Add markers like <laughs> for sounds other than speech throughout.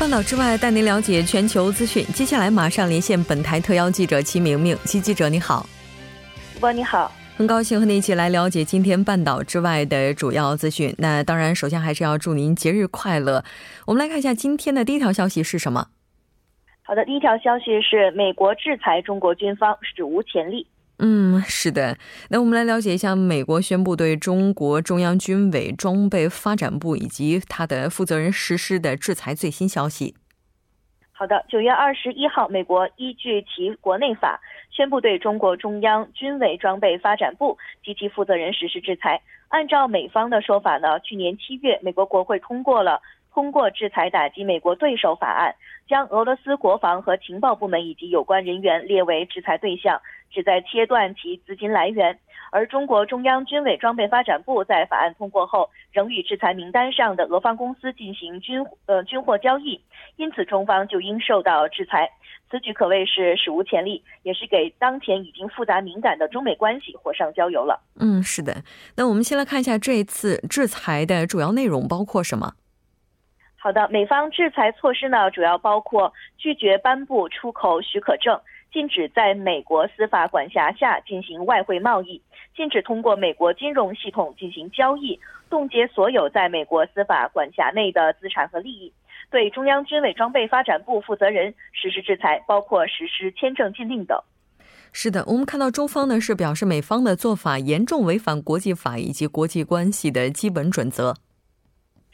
半岛之外，带您了解全球资讯。接下来马上连线本台特邀记者齐明明，齐记者你好。主播你好，很高兴和您一起来了解今天半岛之外的主要资讯。那当然，首先还是要祝您节日快乐。我们来看一下今天的第一条消息是什么？好的，第一条消息是美国制裁中国军方史无前例。嗯，是的。那我们来了解一下，美国宣布对中国中央军委装备发展部以及它的负责人实施的制裁最新消息。好的，九月二十一号，美国依据其国内法宣布对中国中央军委装备发展部及其负责人实施制裁。按照美方的说法呢，去年七月，美国国会通过了通过制裁打击美国对手法案，将俄罗斯国防和情报部门以及有关人员列为制裁对象。旨在切断其资金来源，而中国中央军委装备发展部在法案通过后，仍与制裁名单上的俄方公司进行军呃军货交易，因此中方就应受到制裁。此举可谓是史无前例，也是给当前已经复杂敏感的中美关系火上浇油了。嗯，是的。那我们先来看一下这一次制裁的主要内容包括什么？好的，美方制裁措施呢，主要包括拒绝颁布出口许可证。禁止在美国司法管辖下进行外汇贸易，禁止通过美国金融系统进行交易，冻结所有在美国司法管辖内的资产和利益，对中央军委装备发展部负责人实施制裁，包括实施签证禁令等。是的，我们看到中方呢是表示美方的做法严重违反国际法以及国际关系的基本准则。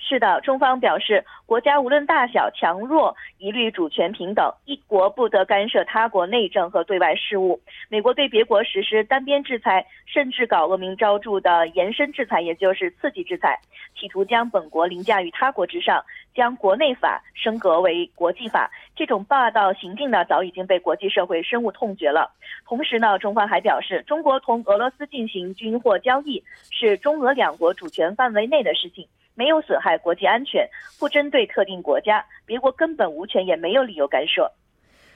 是的，中方表示，国家无论大小强弱，一律主权平等，一国不得干涉他国内政和对外事务。美国对别国实施单边制裁，甚至搞恶名昭著的延伸制裁，也就是刺激制裁，企图将本国凌驾于他国之上，将国内法升格为国际法。这种霸道行径呢，早已经被国际社会深恶痛绝了。同时呢，中方还表示，中国同俄罗斯进行军货交易，是中俄两国主权范围内的事情。没有损害国际安全，不针对特定国家，别国根本无权也没有理由干涉。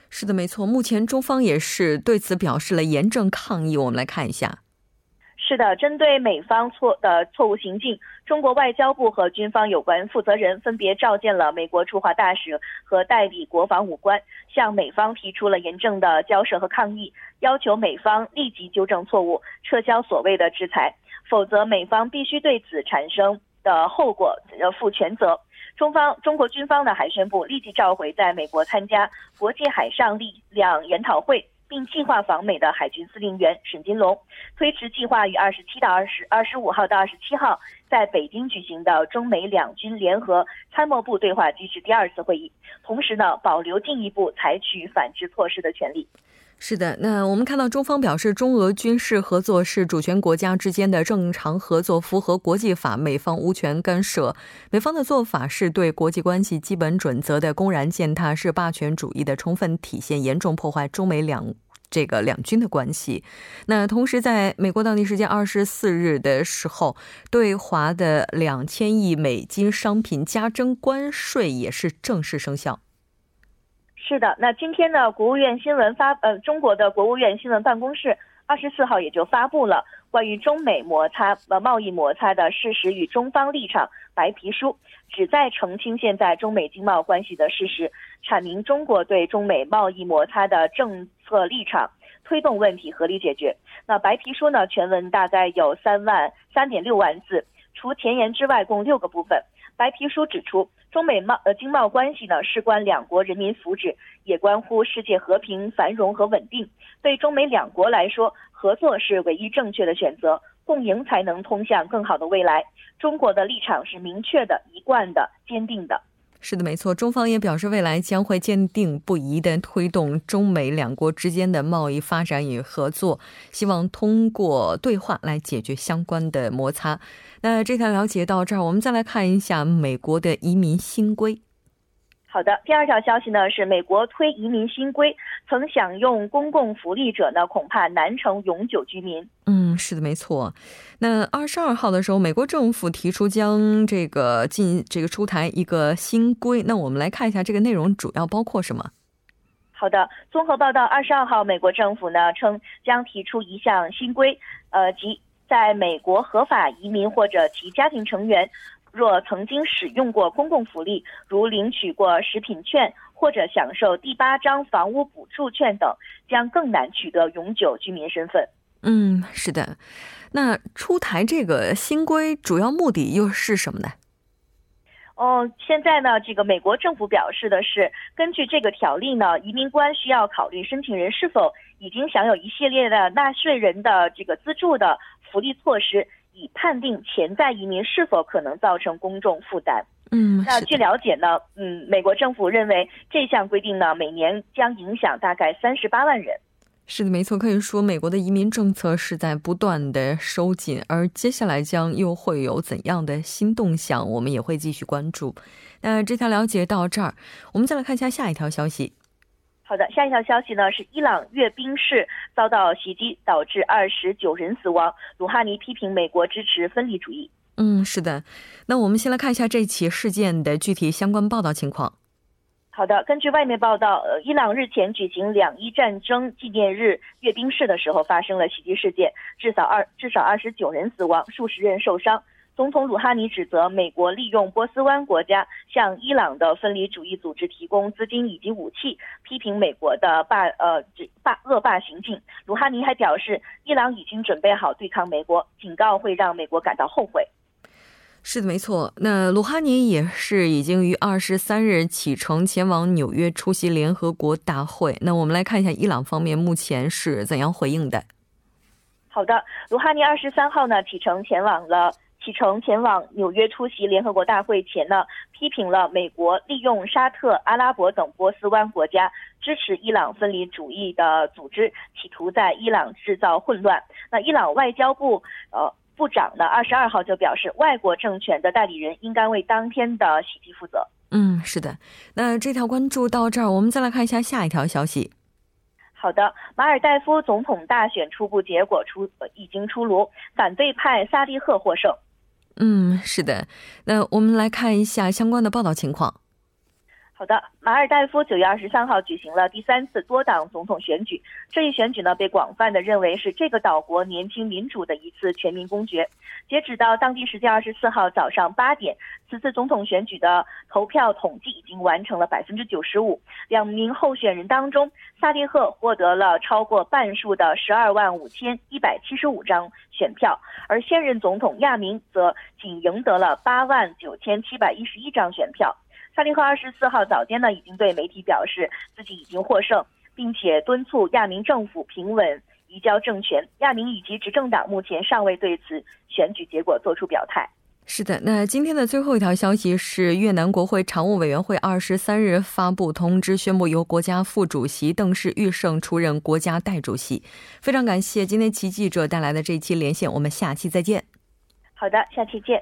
是的，没错。目前中方也是对此表示了严正抗议。我们来看一下。是的，针对美方错的错误行径，中国外交部和军方有关负责人分别召见了美国驻华大使和代理国防武官，向美方提出了严正的交涉和抗议，要求美方立即纠正错误，撤销所谓的制裁，否则美方必须对此产生。的后果要负全责。中方中国军方呢还宣布立即召回在美国参加国际海上力量研讨会并计划访美的海军司令员沈金龙，推迟计划于二十七到二十二十五号到二十七号在北京举行的中美两军联合参谋部对话机制第二次会议，同时呢保留进一步采取反制措施的权利。是的，那我们看到中方表示，中俄军事合作是主权国家之间的正常合作，符合国际法，美方无权干涉。美方的做法是对国际关系基本准则的公然践踏，是霸权主义的充分体现，严重破坏中美两这个两军的关系。那同时，在美国当地时间二十四日的时候，对华的两千亿美金商品加征关税也是正式生效。是的，那今天呢，国务院新闻发呃，中国的国务院新闻办公室二十四号也就发布了关于中美摩擦呃贸易摩擦的事实与中方立场白皮书，旨在澄清现在中美经贸关系的事实，阐明中国对中美贸易摩擦的政策立场，推动问题合理解决。那白皮书呢，全文大概有三万三点六万字，除前言之外，共六个部分。白皮书指出，中美贸呃经贸关系呢，事关两国人民福祉，也关乎世界和平、繁荣和稳定。对中美两国来说，合作是唯一正确的选择。共赢才能通向更好的未来。中国的立场是明确的、一贯的、坚定的。是的，没错。中方也表示，未来将会坚定不移地推动中美两国之间的贸易发展与合作，希望通过对话来解决相关的摩擦。那这条了解到这儿，我们再来看一下美国的移民新规。好的，第二条消息呢是美国推移民新规，曾享用公共福利者呢恐怕难成永久居民。嗯，是的，没错。那二十二号的时候，美国政府提出将这个进这个出台一个新规。那我们来看一下这个内容主要包括什么。好的，综合报道，二十二号美国政府呢称将提出一项新规，呃，即在美国合法移民或者其家庭成员。若曾经使用过公共福利，如领取过食品券或者享受第八张房屋补助券等，将更难取得永久居民身份。嗯，是的。那出台这个新规主要目的又是什么呢？哦，现在呢，这个美国政府表示的是，根据这个条例呢，移民官需要考虑申请人是否已经享有一系列的纳税人的这个资助的福利措施。以判定潜在移民是否可能造成公众负担。嗯，那据了解呢，嗯，美国政府认为这项规定呢，每年将影响大概三十八万人。是的，没错，可以说美国的移民政策是在不断的收紧，而接下来将又会有怎样的新动向，我们也会继续关注。那这条了解到这儿，我们再来看一下下一条消息。好的，下一条消息呢是伊朗阅兵式遭到袭击，导致二十九人死亡。鲁哈尼批评美国支持分离主义。嗯，是的。那我们先来看一下这起事件的具体相关报道情况。好的，根据外媒报道，呃，伊朗日前举行两伊战争纪念日阅兵式的时候发生了袭击事件，至少二至少二十九人死亡，数十人受伤。总统鲁哈尼指责美国利用波斯湾国家向伊朗的分离主义组织提供资金以及武器，批评美国的霸呃霸恶霸行径。鲁哈尼还表示，伊朗已经准备好对抗美国，警告会让美国感到后悔。是的，没错。那鲁哈尼也是已经于二十三日启程前往纽约出席联合国大会。那我们来看一下伊朗方面目前是怎样回应的。好的，鲁哈尼二十三号呢启程前往了。启程前往纽约出席联合国大会前呢，批评了美国利用沙特、阿拉伯等波斯湾国家支持伊朗分离主义的组织，企图在伊朗制造混乱。那伊朗外交部呃部长呢，二十二号就表示，外国政权的代理人应该为当天的袭击负责。嗯，是的。那这条关注到这儿，我们再来看一下下一条消息。好的，马尔代夫总统大选初步结果出已经出炉，反对派萨利赫获胜。嗯，是的。那我们来看一下相关的报道情况。好的，马尔代夫九月二十三号举行了第三次多党总统选举。这一选举呢，被广泛的认为是这个岛国年轻民主的一次全民公决。截止到当地时间二十四号早上八点，此次总统选举的投票统计已经完成了百分之九十五。两名候选人当中，萨利赫获得了超过半数的十二万五千一百七十五张选票，而现任总统亚明则仅赢得了八万九千七百一十一张选票。萨利赫二十四号早间呢，已经对媒体表示自己已经获胜，并且敦促亚明政府平稳移交政权。亚明以及执政党目前尚未对此选举结果做出表态。是的，那今天的最后一条消息是，越南国会常务委员会二十三日发布通知，宣布由国家副主席邓氏玉胜出任国家代主席。非常感谢今天齐记者带来的这一期连线，我们下期再见。好的，下期见。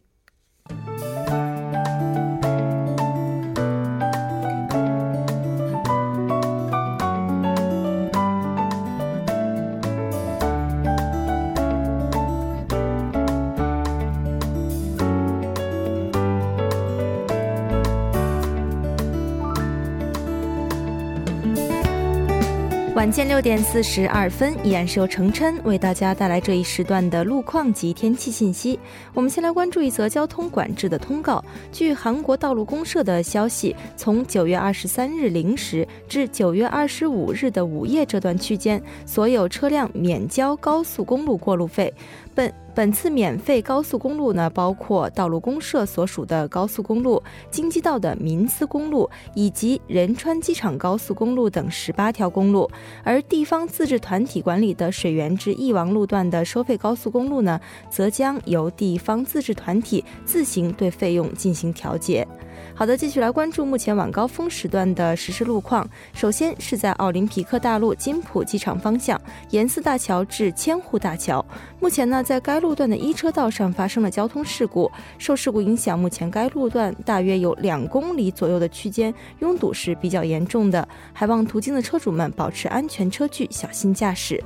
晚间六点四十二分，依然是由程琛为大家带来这一时段的路况及天气信息。我们先来关注一则交通管制的通告。据韩国道路公社的消息，从九月二十三日零时至九月二十五日的午夜这段区间，所有车辆免交高速公路过路费。本本次免费高速公路呢，包括道路公社所属的高速公路、京畿道的民资公路以及仁川机场高速公路等十八条公路，而地方自治团体管理的水源至义王路段的收费高速公路呢，则将由地方自治团体自行对费用进行调节。好的，继续来关注目前晚高峰时段的实时路况。首先是在奥林匹克大陆金浦机场方向延寺大桥至千户大桥，目前呢，在该路段的一车道上发生了交通事故，受事故影响，目前该路段大约有两公里左右的区间拥堵是比较严重的，还望途经的车主们保持安全车距，小心驾驶。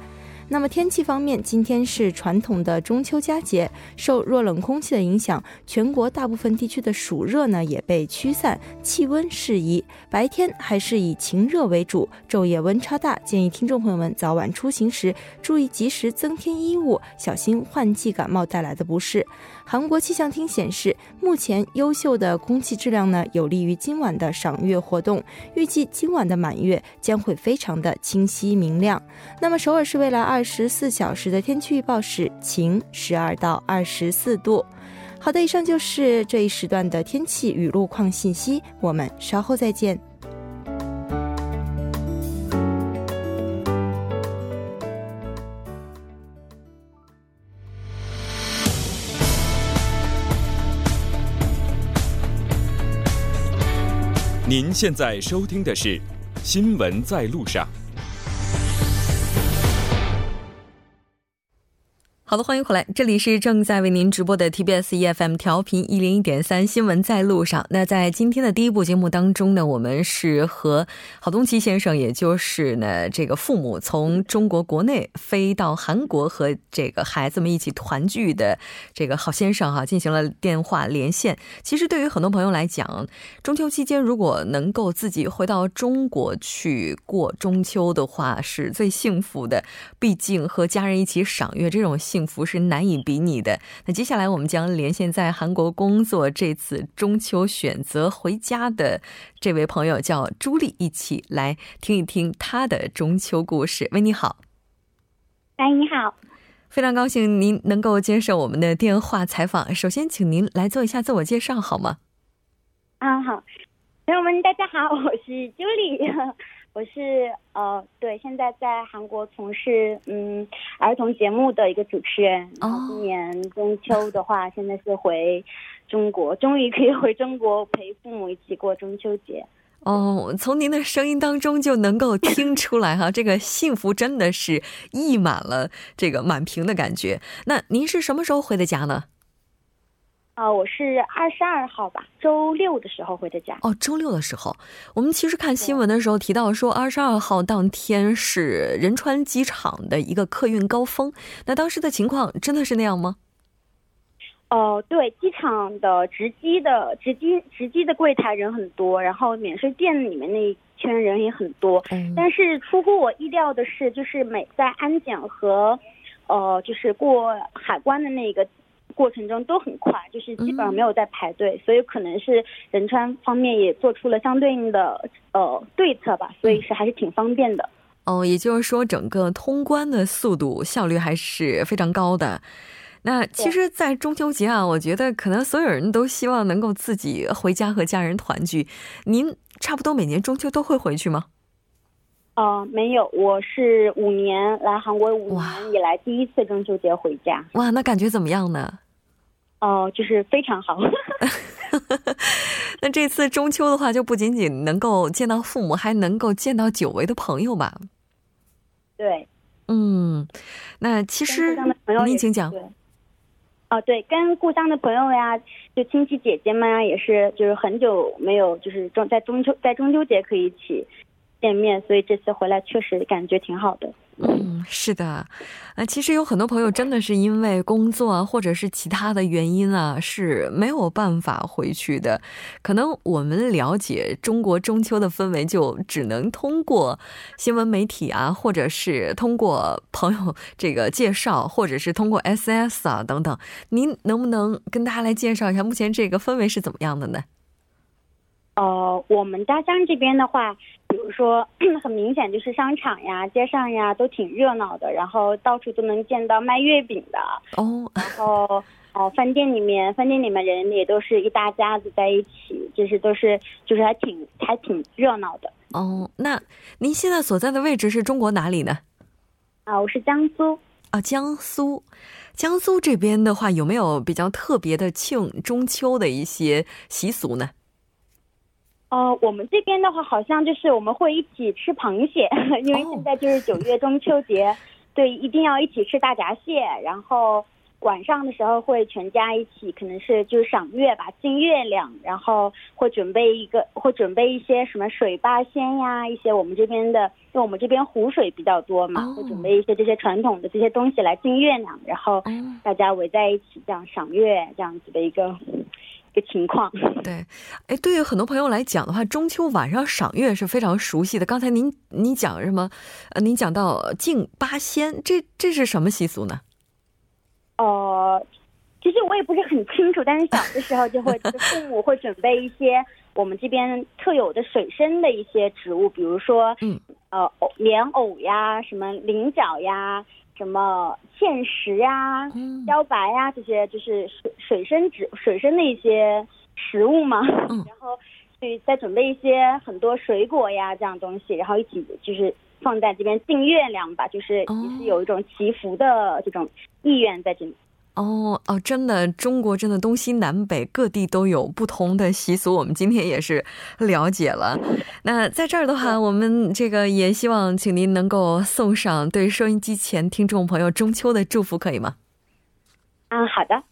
那么天气方面，今天是传统的中秋佳节，受弱冷空气的影响，全国大部分地区的暑热呢也被驱散，气温适宜，白天还是以晴热为主，昼夜温差大，建议听众朋友们早晚出行时注意及时增添衣物，小心换季感冒带来的不适。韩国气象厅显示，目前优秀的空气质量呢，有利于今晚的赏月活动。预计今晚的满月将会非常的清晰明亮。那么，首尔市未来二二十四小时的天气预报是晴，十二到二十四度。好的，以上就是这一时段的天气与路况信息。我们稍后再见。您现在收听的是《新闻在路上》。好的，欢迎回来，这里是正在为您直播的 TBS EFM 调频一零一点三新闻在路上。那在今天的第一部节目当中呢，我们是和郝东奇先生，也就是呢这个父母从中国国内飞到韩国和这个孩子们一起团聚的这个郝先生哈进行了电话连线。其实对于很多朋友来讲，中秋期间如果能够自己回到中国去过中秋的话，是最幸福的。毕竟和家人一起赏月这种。幸福是难以比拟的。那接下来我们将连线在韩国工作，这次中秋选择回家的这位朋友叫朱莉，一起来听一听她的中秋故事。喂，你好。哎，你好。非常高兴您能够接受我们的电话采访。首先，请您来做一下自我介绍好吗？啊，好。朋友们，大家好，我是朱莉。我是呃，对，现在在韩国从事嗯儿童节目的一个主持人。哦。今年中秋的话，现在是回中国，终于可以回中国陪父母一起过中秋节。哦，从您的声音当中就能够听出来哈，这个幸福真的是溢满了这个满屏的感觉。那您是什么时候回的家呢？啊，我是二十二号吧，周六的时候回的家。哦，周六的时候，我们其实看新闻的时候提到说，二十二号当天是仁川机场的一个客运高峰。那当时的情况真的是那样吗？哦，对，机场的值机的值机值机的柜台人很多，然后免税店里面那一圈人也很多。嗯。但是出乎我意料的是，就是每在安检和呃，就是过海关的那个。过程中都很快，就是基本上没有在排队，所以可能是仁川方面也做出了相对应的呃对策吧，所以是还是挺方便的。哦，也就是说整个通关的速度效率还是非常高的。那其实，在中秋节啊，我觉得可能所有人都希望能够自己回家和家人团聚。您差不多每年中秋都会回去吗？呃，没有，我是五年来韩国五年以来第一次中秋节回家。哇，那感觉怎么样呢？哦，就是非常好。<laughs> <laughs> 那这次中秋的话，就不仅仅能够见到父母，还能够见到久违的朋友吧？对，嗯，那其实您请讲。哦，对，跟故乡的朋友呀，就亲戚姐姐们呀，也是就是很久没有，就是中在中秋在中秋节可以一起见面，所以这次回来确实感觉挺好的。嗯，是的，呃，其实有很多朋友真的是因为工作啊，或者是其他的原因啊，是没有办法回去的。可能我们了解中国中秋的氛围，就只能通过新闻媒体啊，或者是通过朋友这个介绍，或者是通过 SS 啊等等。您能不能跟大家来介绍一下目前这个氛围是怎么样的呢？呃，我们家乡这边的话。比如如说 <clears throat> 很明显就是商场呀、街上呀都挺热闹的，然后到处都能见到卖月饼的哦，然后哦饭店里面饭店里面人也都是一大家子在一起，就是都是就是还挺还挺热闹的哦。那您现在所在的位置是中国哪里呢？啊，我是江苏啊，江苏，江苏这边的话有没有比较特别的庆中秋的一些习俗呢？哦，我们这边的话，好像就是我们会一起吃螃蟹，<laughs> 因为现在就是九月中秋节，对，一定要一起吃大闸蟹。然后晚上的时候会全家一起，可能是就是赏月吧，敬月亮，然后会准备一个，会准备一些什么水八仙呀，一些我们这边的，因为我们这边湖水比较多嘛，会准备一些这些传统的这些东西来敬月亮，然后大家围在一起这样赏月，这样子的一个。个情况对，哎，对于很多朋友来讲的话，中秋晚上赏月是非常熟悉的。刚才您您讲什么？呃，您讲到敬八仙，这这是什么习俗呢？哦，其实我也不是很清楚，但是小的时候就会，就是父母会准备一些我们这边特有的水生的一些植物，比如说，嗯，呃，莲藕呀，什么菱角呀。什么芡实呀、茭白呀，这些就是水水生植水生的一些食物嘛。<laughs> 然后，去再准备一些很多水果呀，这样东西，然后一起就是放在这边敬月亮吧，就是也是有一种祈福的这种意愿在这里。哦哦，真的，中国真的东西南北各地都有不同的习俗，我们今天也是了解了。那在这儿的话，我们这个也希望请您能够送上对收音机前听众朋友中秋的祝福，可以吗？啊，好的，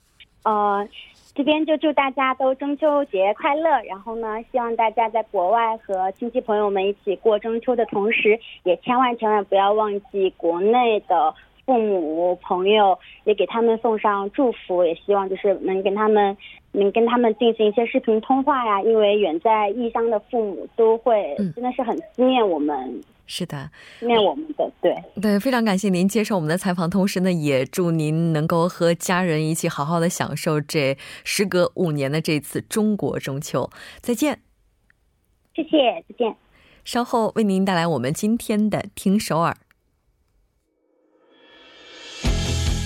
呃，这边就祝大家都中秋节快乐。然后呢，希望大家在国外和亲戚朋友们一起过中秋的同时，也千万千万不要忘记国内的。父母朋友也给他们送上祝福，也希望就是能跟他们能跟他们进行一些视频通话呀，因为远在异乡的父母都会真的是很思念我们。是的，思念我们的，对对，非常感谢您接受我们的采访，同时呢，也祝您能够和家人一起好好的享受这时隔五年的这次中国中秋。再见，谢谢，再见。稍后为您带来我们今天的听首尔。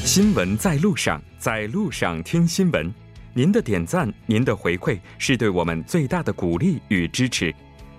新闻在路上，在路上听新闻。您的点赞、您的回馈是对我们最大的鼓励与支持。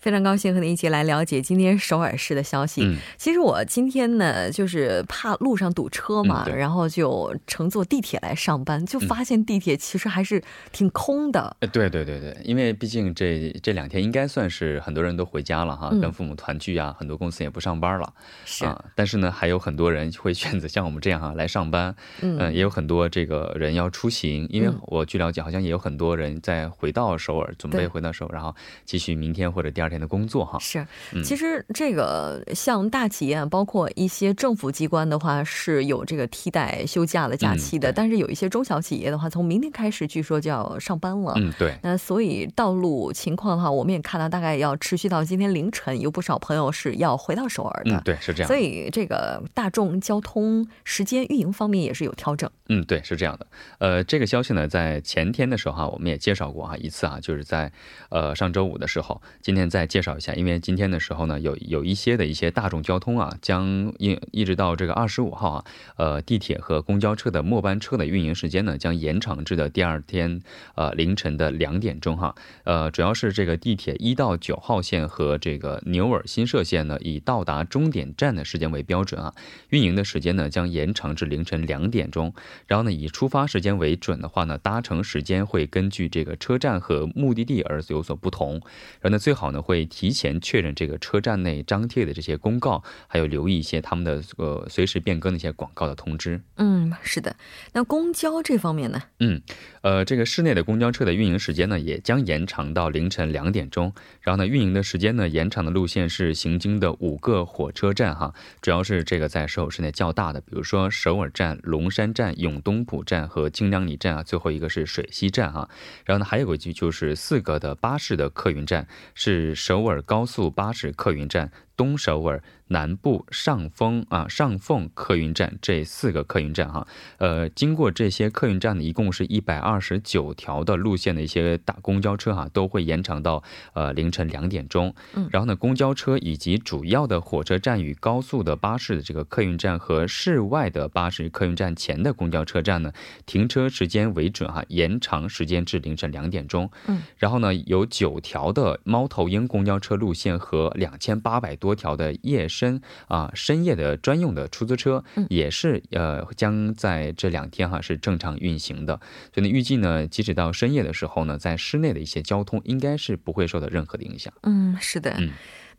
非常高兴和您一起来了解今天首尔市的消息。嗯，其实我今天呢，就是怕路上堵车嘛，然后就乘坐地铁来上班，就发现地铁其实还是挺空的。对对对对，因为毕竟这这两天应该算是很多人都回家了哈，跟父母团聚啊，很多公司也不上班了。是啊，但是呢，还有很多人会选择像我们这样哈来上班。嗯，也有很多这个人要出行，因为我据了解，好像也有很多人在回到首尔，准备回到首尔，然后继续明天或者第二。天的工作哈是，其实这个像大企业，包括一些政府机关的话，是有这个替代休假的假期的。但是有一些中小企业的话，从明天开始，据说就要上班了。嗯，对。那所以道路情况的话，我们也看到，大概要持续到今天凌晨，有不少朋友是要回到首尔的。嗯，对，是这样。所以这个大众交通时间运营方面也是有调整。嗯，对，是这样的。呃，这个消息呢，在前天的时候哈，我们也介绍过哈一次啊，就是在呃上周五的时候，今天在。再介绍一下，因为今天的时候呢，有有一些的一些大众交通啊，将一一直到这个二十五号啊，呃，地铁和公交车的末班车的运营时间呢，将延长至的第二天呃凌晨的两点钟哈，呃，主要是这个地铁一到九号线和这个牛耳新社线呢，以到达终点站的时间为标准啊，运营的时间呢将延长至凌晨两点钟。然后呢，以出发时间为准的话呢，搭乘时间会根据这个车站和目的地而有所不同。然后呢，最好呢会提前确认这个车站内张贴的这些公告，还有留意一些他们的呃随时变更的一些广告的通知。嗯，是的。那公交这方面呢？嗯，呃，这个市内的公交车的运营时间呢也将延长到凌晨两点钟。然后呢，运营的时间呢延长的路线是行经的五个火车站哈，主要是这个在首尔市内较大的，比如说首尔站、龙山站、永东浦站和京良里站啊，最后一个是水西站哈。然后呢，还有个就就是四个的巴士的客运站是首尔高速巴士客运站、东首尔。南部上丰啊上凤客运站这四个客运站哈，呃，经过这些客运站呢，一共是一百二十九条的路线的一些大公交车哈，都会延长到呃凌晨两点钟。嗯，然后呢，公交车以及主要的火车站与高速的巴士的这个客运站和室外的巴士客运站前的公交车站呢，停车时间为准哈，延长时间至凌晨两点钟。嗯，然后呢，有九条的猫头鹰公交车路线和两千八百多条的夜。深啊，深夜的专用的出租车也是呃，将在这两天哈是正常运行的，所以呢，预计呢，即使到深夜的时候呢，在室内的一些交通应该是不会受到任何的影响。嗯，是的。嗯。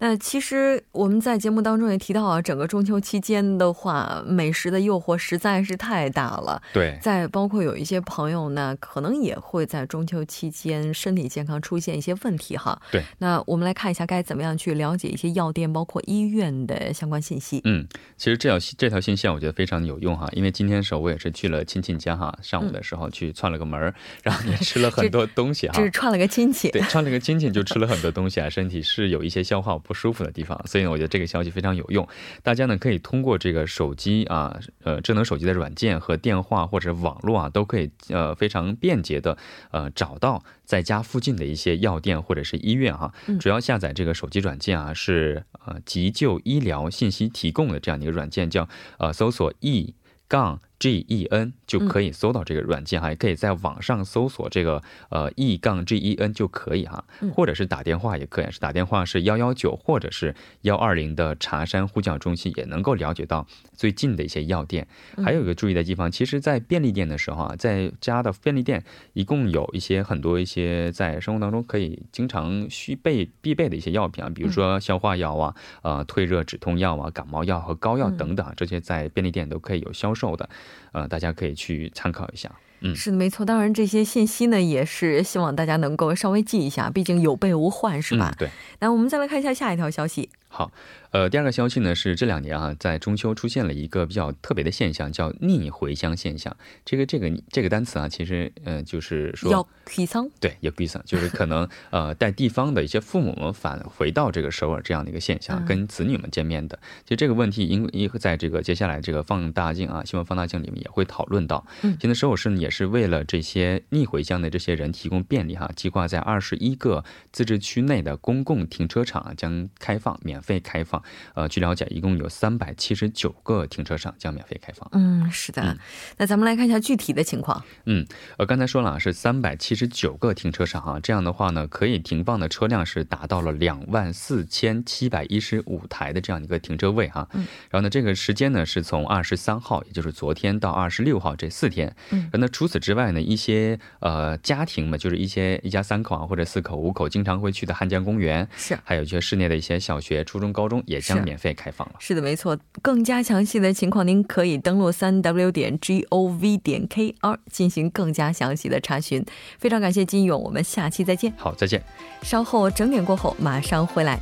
那其实我们在节目当中也提到啊，整个中秋期间的话，美食的诱惑实在是太大了。对，在包括有一些朋友呢，可能也会在中秋期间身体健康出现一些问题哈。对，那我们来看一下该怎么样去了解一些药店包括医院的相关信息。嗯，其实这条这条信息我觉得非常有用哈，因为今天的时候我也是去了亲戚家哈，上午的时候去串了个门然后也吃了很多东西哈，就是串了个亲戚，对，<laughs> 串了个亲戚就吃了很多东西啊，身体是有一些消化。不舒服的地方，所以呢，我觉得这个消息非常有用。大家呢可以通过这个手机啊，呃，智能手机的软件和电话或者网络啊，都可以呃非常便捷的呃找到在家附近的一些药店或者是医院哈。主要下载这个手机软件啊，是呃急救医疗信息提供的这样的一个软件，叫呃搜索 E 杠。G E N 就可以搜到这个软件哈，也可以在网上搜索这个呃 E 杠 G E N 就可以哈，或者是打电话也可以，是打电话是幺幺九或者是幺二零的茶山呼叫中心，也能够了解到最近的一些药店。还有一个注意的地方，其实，在便利店的时候啊，在家的便利店一共有一些很多一些在生活当中可以经常需备必备的一些药品啊，比如说消化药啊、呃退热止痛药啊、感冒药和膏药等等，这些在便利店都可以有销售的。呃，大家可以去参考一下。嗯，是的，没错。当然，这些信息呢，也是希望大家能够稍微记一下，毕竟有备无患，是吧？对。那我们再来看一下下一条消息。好。呃，第二个消息呢是这两年啊，在中秋出现了一个比较特别的现象，叫逆回乡现象。这个这个这个单词啊，其实呃就是说要回乡，对，要回乡，就是可能呃带地方的一些父母们返回到这个首尔这样的一个现象，跟子女们见面的。其实这个问题，因因在这个接下来这个放大镜啊，新闻放大镜里面也会讨论到。嗯，现在首尔市呢也是为了这些逆回乡的这些人提供便利哈，计划在二十一个自治区内的公共停车场将开放，免费开放。呃，据了解，一共有三百七十九个停车场将免费开放。嗯，是的。那咱们来看一下具体的情况。嗯，呃，刚才说了啊，是三百七十九个停车场啊，这样的话呢，可以停放的车辆是达到了两万四千七百一十五台的这样一个停车位哈。嗯。然后呢，这个时间呢是从二十三号，也就是昨天到二十六号这四天。嗯。那除此之外呢，一些呃家庭嘛，就是一些一家三口啊或者四口五口经常会去的汉江公园，是，还有一些室内的一些小学、初中、高中也将。免费开放了，是的，没错。更加详细的情况，您可以登录三 w 点 g o v 点 k r 进行更加详细的查询。非常感谢金勇，我们下期再见。好，再见。稍后整点过后马上回来。